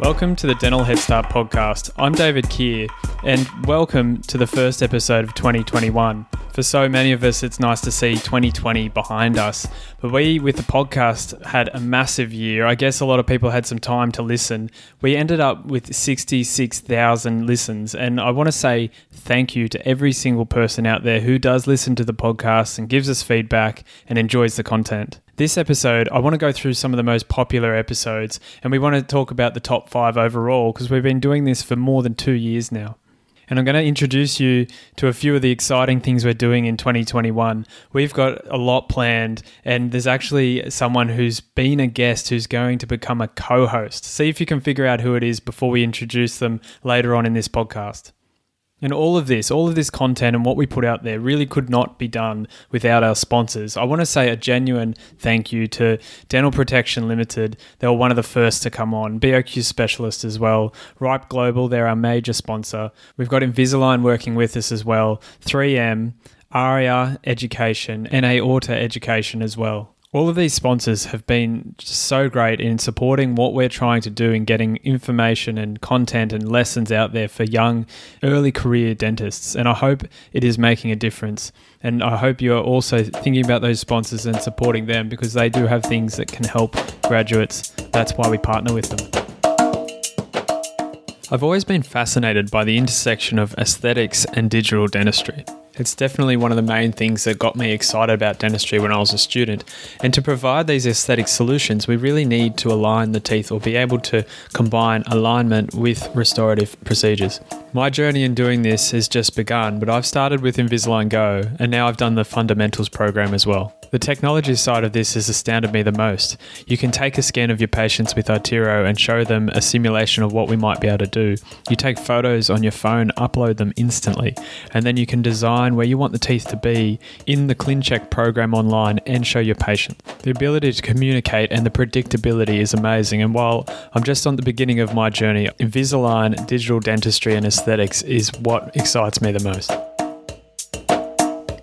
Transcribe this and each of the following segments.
Welcome to the Dental Head Start podcast. I'm David Keir, and welcome to the first episode of 2021. For so many of us, it's nice to see 2020 behind us. But we, with the podcast, had a massive year. I guess a lot of people had some time to listen. We ended up with 66,000 listens, and I want to say thank you to every single person out there who does listen to the podcast and gives us feedback and enjoys the content. This episode, I want to go through some of the most popular episodes, and we want to talk about the top five overall because we've been doing this for more than two years now. And I'm going to introduce you to a few of the exciting things we're doing in 2021. We've got a lot planned, and there's actually someone who's been a guest who's going to become a co host. See if you can figure out who it is before we introduce them later on in this podcast. And all of this, all of this content and what we put out there really could not be done without our sponsors. I want to say a genuine thank you to Dental Protection Limited. They were one of the first to come on. BOQ Specialist as well. Ripe Global, they're our major sponsor. We've got Invisalign working with us as well. 3M, ARIA Education, NA Auto Education as well. All of these sponsors have been so great in supporting what we're trying to do in getting information and content and lessons out there for young, early career dentists. And I hope it is making a difference. And I hope you're also thinking about those sponsors and supporting them because they do have things that can help graduates. That's why we partner with them. I've always been fascinated by the intersection of aesthetics and digital dentistry. It's definitely one of the main things that got me excited about dentistry when I was a student. And to provide these aesthetic solutions, we really need to align the teeth or be able to combine alignment with restorative procedures. My journey in doing this has just begun, but I've started with Invisalign Go and now I've done the fundamentals program as well. The technology side of this has astounded me the most. You can take a scan of your patients with iTero and show them a simulation of what we might be able to do. You take photos on your phone, upload them instantly, and then you can design where you want the teeth to be in the ClinCheck program online and show your patient. The ability to communicate and the predictability is amazing. And while I'm just on the beginning of my journey, Invisalign, digital dentistry, and aesthetics is what excites me the most.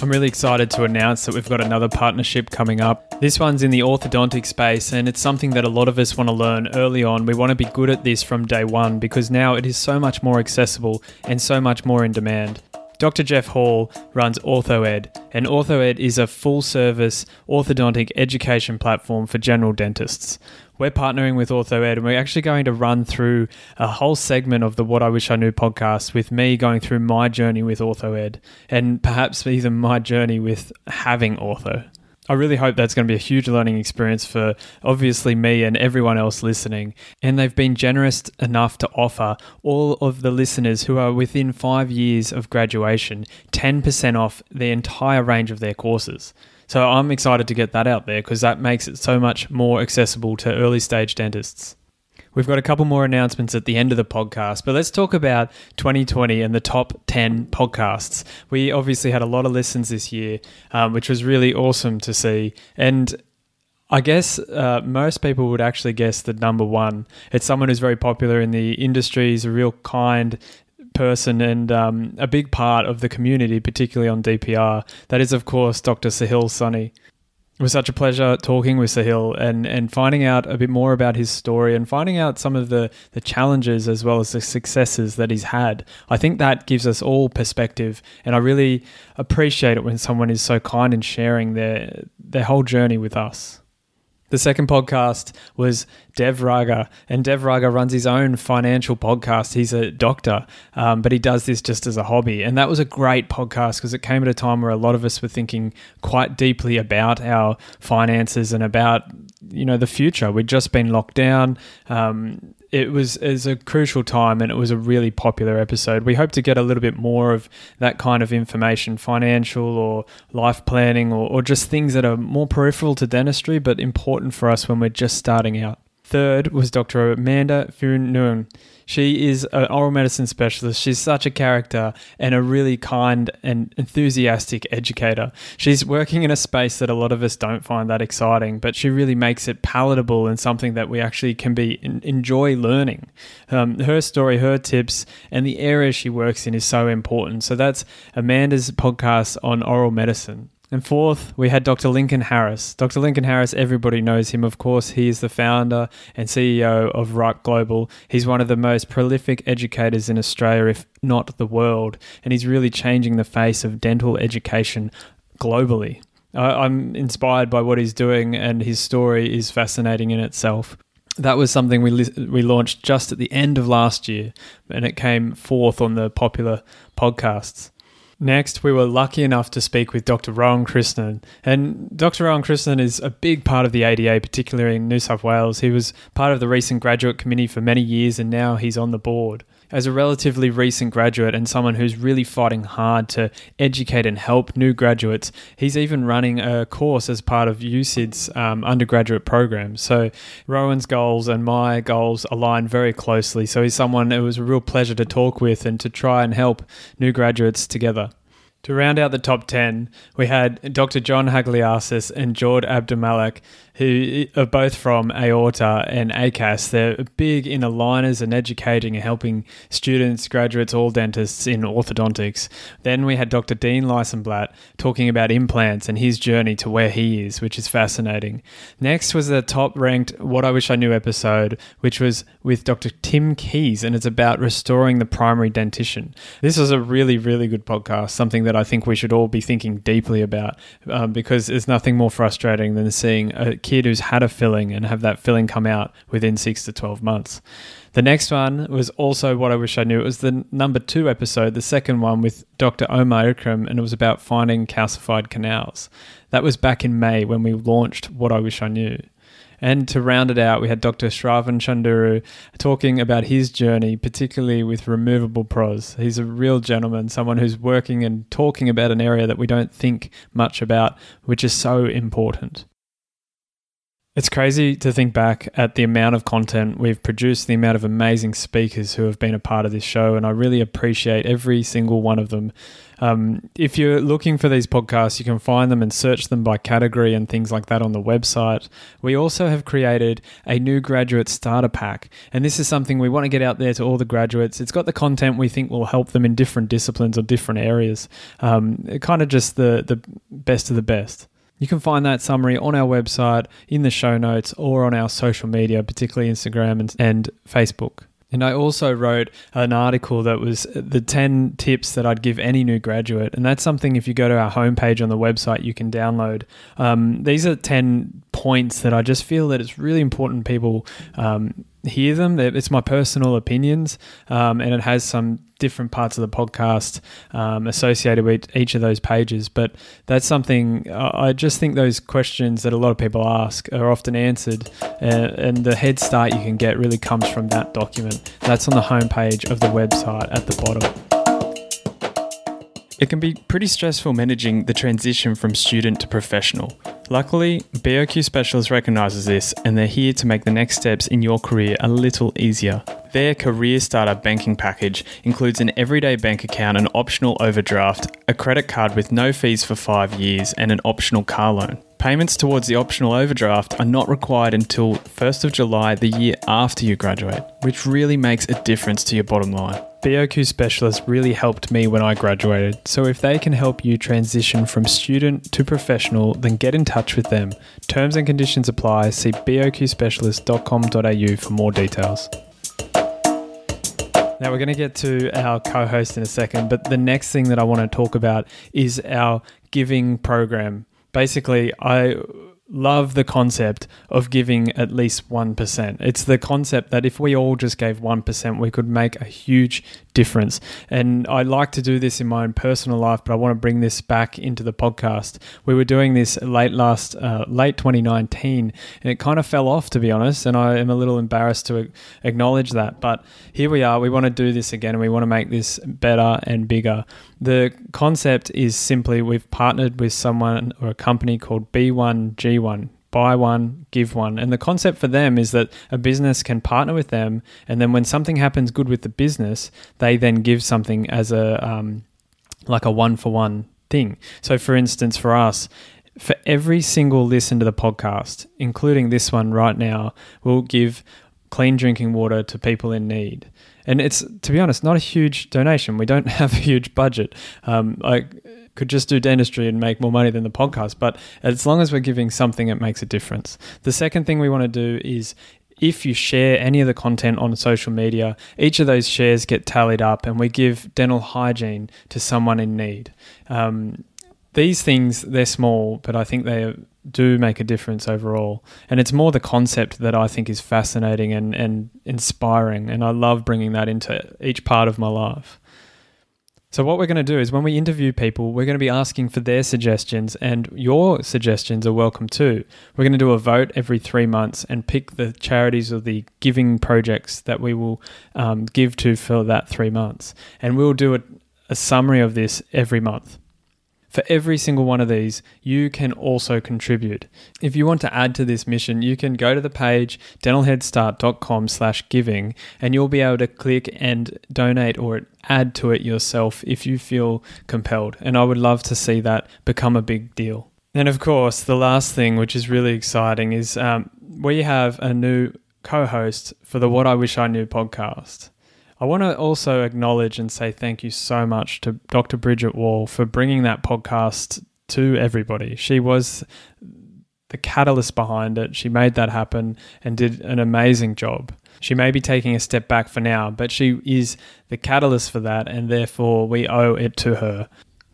I'm really excited to announce that we've got another partnership coming up. This one's in the orthodontic space, and it's something that a lot of us want to learn early on. We want to be good at this from day one because now it is so much more accessible and so much more in demand. Dr. Jeff Hall runs OrthoEd, and OrthoEd is a full service orthodontic education platform for general dentists we're partnering with OrthoEd and we're actually going to run through a whole segment of the What I Wish I Knew podcast with me going through my journey with OrthoEd and perhaps even my journey with having ortho. I really hope that's going to be a huge learning experience for obviously me and everyone else listening. And they've been generous enough to offer all of the listeners who are within five years of graduation 10% off the entire range of their courses. So I'm excited to get that out there because that makes it so much more accessible to early stage dentists. We've got a couple more announcements at the end of the podcast, but let's talk about 2020 and the top 10 podcasts. We obviously had a lot of listens this year, um, which was really awesome to see. And I guess uh, most people would actually guess the number one. It's someone who's very popular in the industry, is a real kind, person and um, a big part of the community, particularly on DPR. That is, of course, Dr. Sahil Soni. It was such a pleasure talking with Sahil and, and finding out a bit more about his story and finding out some of the, the challenges as well as the successes that he's had. I think that gives us all perspective, and I really appreciate it when someone is so kind in sharing their their whole journey with us. The second podcast was Dev Raga, and Dev Raga runs his own financial podcast. He's a doctor, um, but he does this just as a hobby. And that was a great podcast because it came at a time where a lot of us were thinking quite deeply about our finances and about you know the future. We'd just been locked down. Um, it was is a crucial time and it was a really popular episode. We hope to get a little bit more of that kind of information, financial or life planning or, or just things that are more peripheral to dentistry but important for us when we're just starting out. Third was Dr. Amanda Phoon Nguyen. She is an oral medicine specialist. She's such a character and a really kind and enthusiastic educator. She's working in a space that a lot of us don't find that exciting, but she really makes it palatable and something that we actually can be enjoy learning. Um, her story, her tips, and the area she works in is so important. So that's Amanda's podcast on oral medicine. And fourth, we had Dr. Lincoln Harris. Dr. Lincoln Harris, everybody knows him, of course. He is the founder and CEO of Ripe Global. He's one of the most prolific educators in Australia, if not the world, and he's really changing the face of dental education globally. I'm inspired by what he's doing, and his story is fascinating in itself. That was something we li- we launched just at the end of last year, and it came fourth on the popular podcasts. Next, we were lucky enough to speak with Dr. Rohan Krishnan. And Dr. Rohan Krishnan is a big part of the ADA, particularly in New South Wales. He was part of the recent graduate committee for many years, and now he's on the board as a relatively recent graduate and someone who's really fighting hard to educate and help new graduates, he's even running a course as part of USYD's um, undergraduate program. So Rohan's goals and my goals align very closely. So he's someone it was a real pleasure to talk with and to try and help new graduates together. To round out the top 10, we had Dr. John Hagiliasis and George Abdulmalek, who are both from Aorta and ACAS. They're big in aligners and educating and helping students, graduates, all dentists in orthodontics. Then we had Dr. Dean Licenblat talking about implants and his journey to where he is, which is fascinating. Next was the top ranked What I Wish I Knew episode, which was with Dr. Tim Keys, and it's about restoring the primary dentition. This was a really, really good podcast, something that I think we should all be thinking deeply about um, because there's nothing more frustrating than seeing a kid who's had a filling and have that filling come out within six to 12 months. The next one was also what I wish I knew. It was the number two episode, the second one with Dr. Omar Ikram, and it was about finding calcified canals. That was back in May when we launched What I Wish I Knew. And to round it out, we had Dr. Sravan Chunduru talking about his journey, particularly with removable pros. He's a real gentleman, someone who's working and talking about an area that we don't think much about, which is so important. It's crazy to think back at the amount of content we've produced, the amount of amazing speakers who have been a part of this show, and I really appreciate every single one of them. Um, if you're looking for these podcasts, you can find them and search them by category and things like that on the website. We also have created a new graduate starter pack, and this is something we want to get out there to all the graduates. It's got the content we think will help them in different disciplines or different areas, um, kind of just the, the best of the best. You can find that summary on our website, in the show notes, or on our social media, particularly Instagram and, and Facebook. And I also wrote an article that was the 10 tips that I'd give any new graduate. And that's something, if you go to our homepage on the website, you can download. Um, these are 10 points that I just feel that it's really important people um, hear them. It's my personal opinions, um, and it has some different parts of the podcast um, associated with each of those pages. But that's something I just think those questions that a lot of people ask are often answered, uh, and the head start you can get really comes from that document. That's on the homepage of the website at the bottom. It can be pretty stressful managing the transition from student to professional. Luckily, BOQ Specialist recognises this and they're here to make the next steps in your career a little easier. Their Career Starter banking package includes an everyday bank account, an optional overdraft, a credit card with no fees for five years, and an optional car loan. Payments towards the optional overdraft are not required until 1st of July the year after you graduate, which really makes a difference to your bottom line. BOQ Specialist really helped me when I graduated, so if they can help you transition from student to professional, then get in touch with them. Terms and conditions apply. See boqspecialist.com.au for more details. Now, we're going to get to our co host in a second, but the next thing that I want to talk about is our giving program basically, I love the concept of giving at least 1%. It's the concept that if we all just gave 1%, we could make a huge difference. And I like to do this in my own personal life, but I want to bring this back into the podcast. We were doing this late last, uh, late 2019, and it kind of fell off, to be honest. And I am a little embarrassed to acknowledge that. But here we are. We want to do this again, and we want to make this better and bigger. The concept is simply we've partnered with someone or a company called B1G1 buy one, give one. And the concept for them is that a business can partner with them, and then when something happens good with the business, they then give something as a um, like a one for one thing. So, for instance, for us, for every single listen to the podcast, including this one right now, we'll give clean drinking water to people in need. And it's, to be honest, not a huge donation. We don't have a huge budget. Um, like could just do dentistry and make more money than the podcast. But as long as we're giving something that makes a difference. The second thing we want to do is if you share any of the content on social media, each of those shares get tallied up and we give dental hygiene to someone in need. Um, these things, they're small, but I think they do make a difference overall. And it's more the concept that I think is fascinating and, and inspiring. And I love bringing that into each part of my life. So, what we're going to do is when we interview people, we're going to be asking for their suggestions, and your suggestions are welcome too. We're going to do a vote every three months and pick the charities or the giving projects that we will um, give to for that three months. And we'll do a, a summary of this every month. For every single one of these, you can also contribute. If you want to add to this mission, you can go to the page dentalheadstart.com slash giving and you'll be able to click and donate or add to it yourself if you feel compelled. And I would love to see that become a big deal. And of course, the last thing, which is really exciting, is um, we have a new co host for the What I Wish I Knew podcast. I want to also acknowledge and say thank you so much to Dr. Bridget Wall for bringing that podcast to everybody. She was the catalyst behind it. She made that happen and did an amazing job. She may be taking a step back for now, but she is the catalyst for that, and therefore we owe it to her.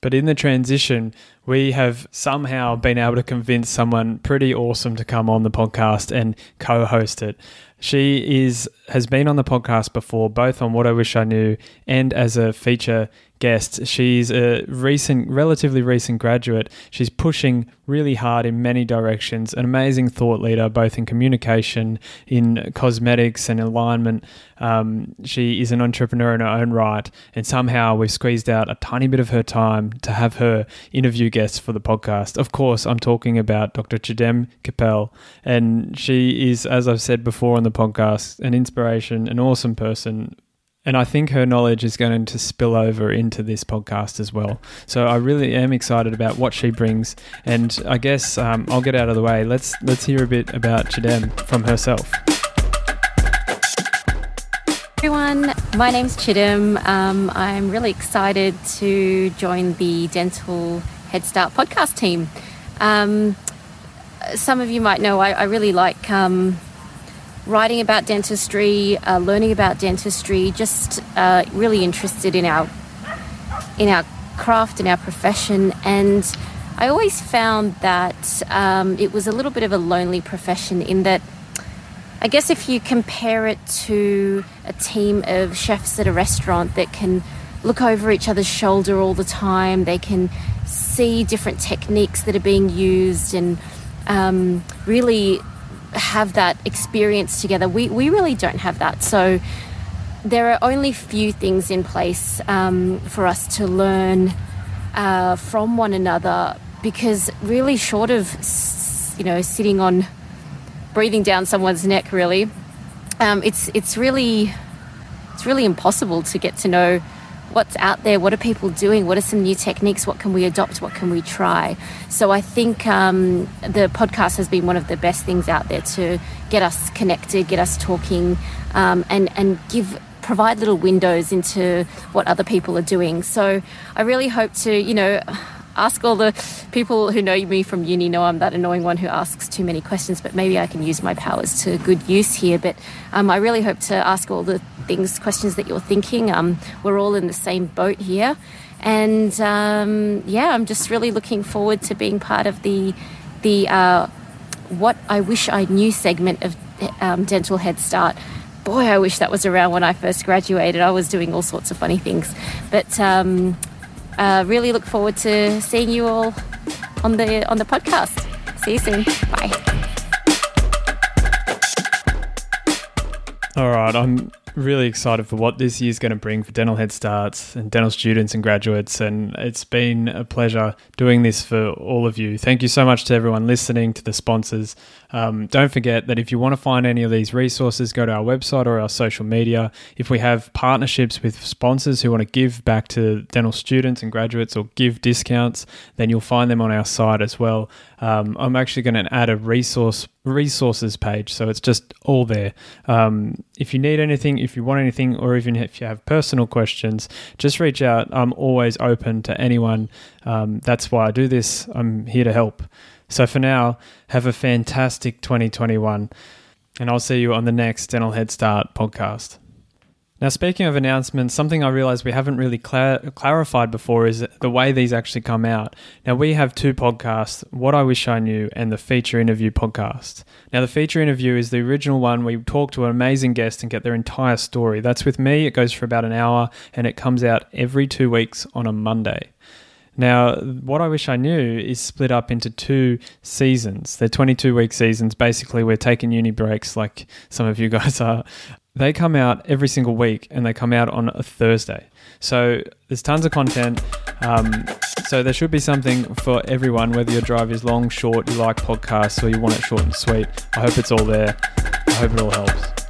But in the transition, we have somehow been able to convince someone pretty awesome to come on the podcast and co host it. She is has been on the podcast before, both on What I Wish I Knew and as a feature guest. She's a recent, relatively recent graduate. She's pushing really hard in many directions. An amazing thought leader, both in communication, in cosmetics, and alignment. Um, she is an entrepreneur in her own right, and somehow we've squeezed out a tiny bit of her time to have her interview guests for the podcast. Of course, I'm talking about Dr. Chidem Kapel, and she is, as I've said before on the podcast, an inspiration, an awesome person and I think her knowledge is going to spill over into this podcast as well. So I really am excited about what she brings. And I guess um, I'll get out of the way. Let's let's hear a bit about Chidem from herself. Everyone, my name's Chidem. Um, I'm really excited to join the Dental Head Start podcast team. Um, some of you might know I, I really like um, writing about dentistry, uh, learning about dentistry, just uh, really interested in our in our craft and our profession. And I always found that um, it was a little bit of a lonely profession in that. I guess if you compare it to a team of chefs at a restaurant that can look over each other's shoulder all the time, they can see different techniques that are being used and um, really have that experience together. We, we really don't have that. So there are only few things in place um, for us to learn uh, from one another because really short of you know sitting on breathing down someone's neck really um, it's it's really it's really impossible to get to know what's out there, what are people doing, what are some new techniques, what can we adopt, what can we try. So I think um, the podcast has been one of the best things out there to get us connected, get us talking, um, and and give provide little windows into what other people are doing. So I really hope to, you know ask all the people who know me from uni know I'm that annoying one who asks too many questions, but maybe I can use my powers to good use here. But um, I really hope to ask all the things, questions that you're thinking. Um, we're all in the same boat here. And um, yeah, I'm just really looking forward to being part of the, the uh, what I wish I knew segment of um, Dental Head Start boy, I wish that was around when I first graduated. I was doing all sorts of funny things. But um, uh, really look forward to seeing you all on the on the podcast. See you soon. Bye. All right, I'm really excited for what this year's going to bring for dental head starts and dental students and graduates. And it's been a pleasure doing this for all of you. Thank you so much to everyone listening, to the sponsors. Um, don't forget that if you want to find any of these resources, go to our website or our social media. If we have partnerships with sponsors who want to give back to dental students and graduates or give discounts, then you'll find them on our site as well. Um, I'm actually going to add a resource resources page. So it's just all there. Um, if you need anything, if you want anything, or even if you have personal questions, just reach out. I'm always open to anyone. Um, that's why I do this. I'm here to help. So for now, have a fantastic 2021, and I'll see you on the next Dental Head Start podcast. Now, speaking of announcements, something I realized we haven't really clarified before is the way these actually come out. Now, we have two podcasts What I Wish I Knew and the Feature Interview podcast. Now, the feature interview is the original one. We talk to an amazing guest and get their entire story. That's with me. It goes for about an hour and it comes out every two weeks on a Monday. Now, what I wish I knew is split up into two seasons. They're 22 week seasons. Basically, we're taking uni breaks like some of you guys are. They come out every single week and they come out on a Thursday. So there's tons of content. Um, so there should be something for everyone, whether your drive is long, short, you like podcasts, or you want it short and sweet. I hope it's all there. I hope it all helps.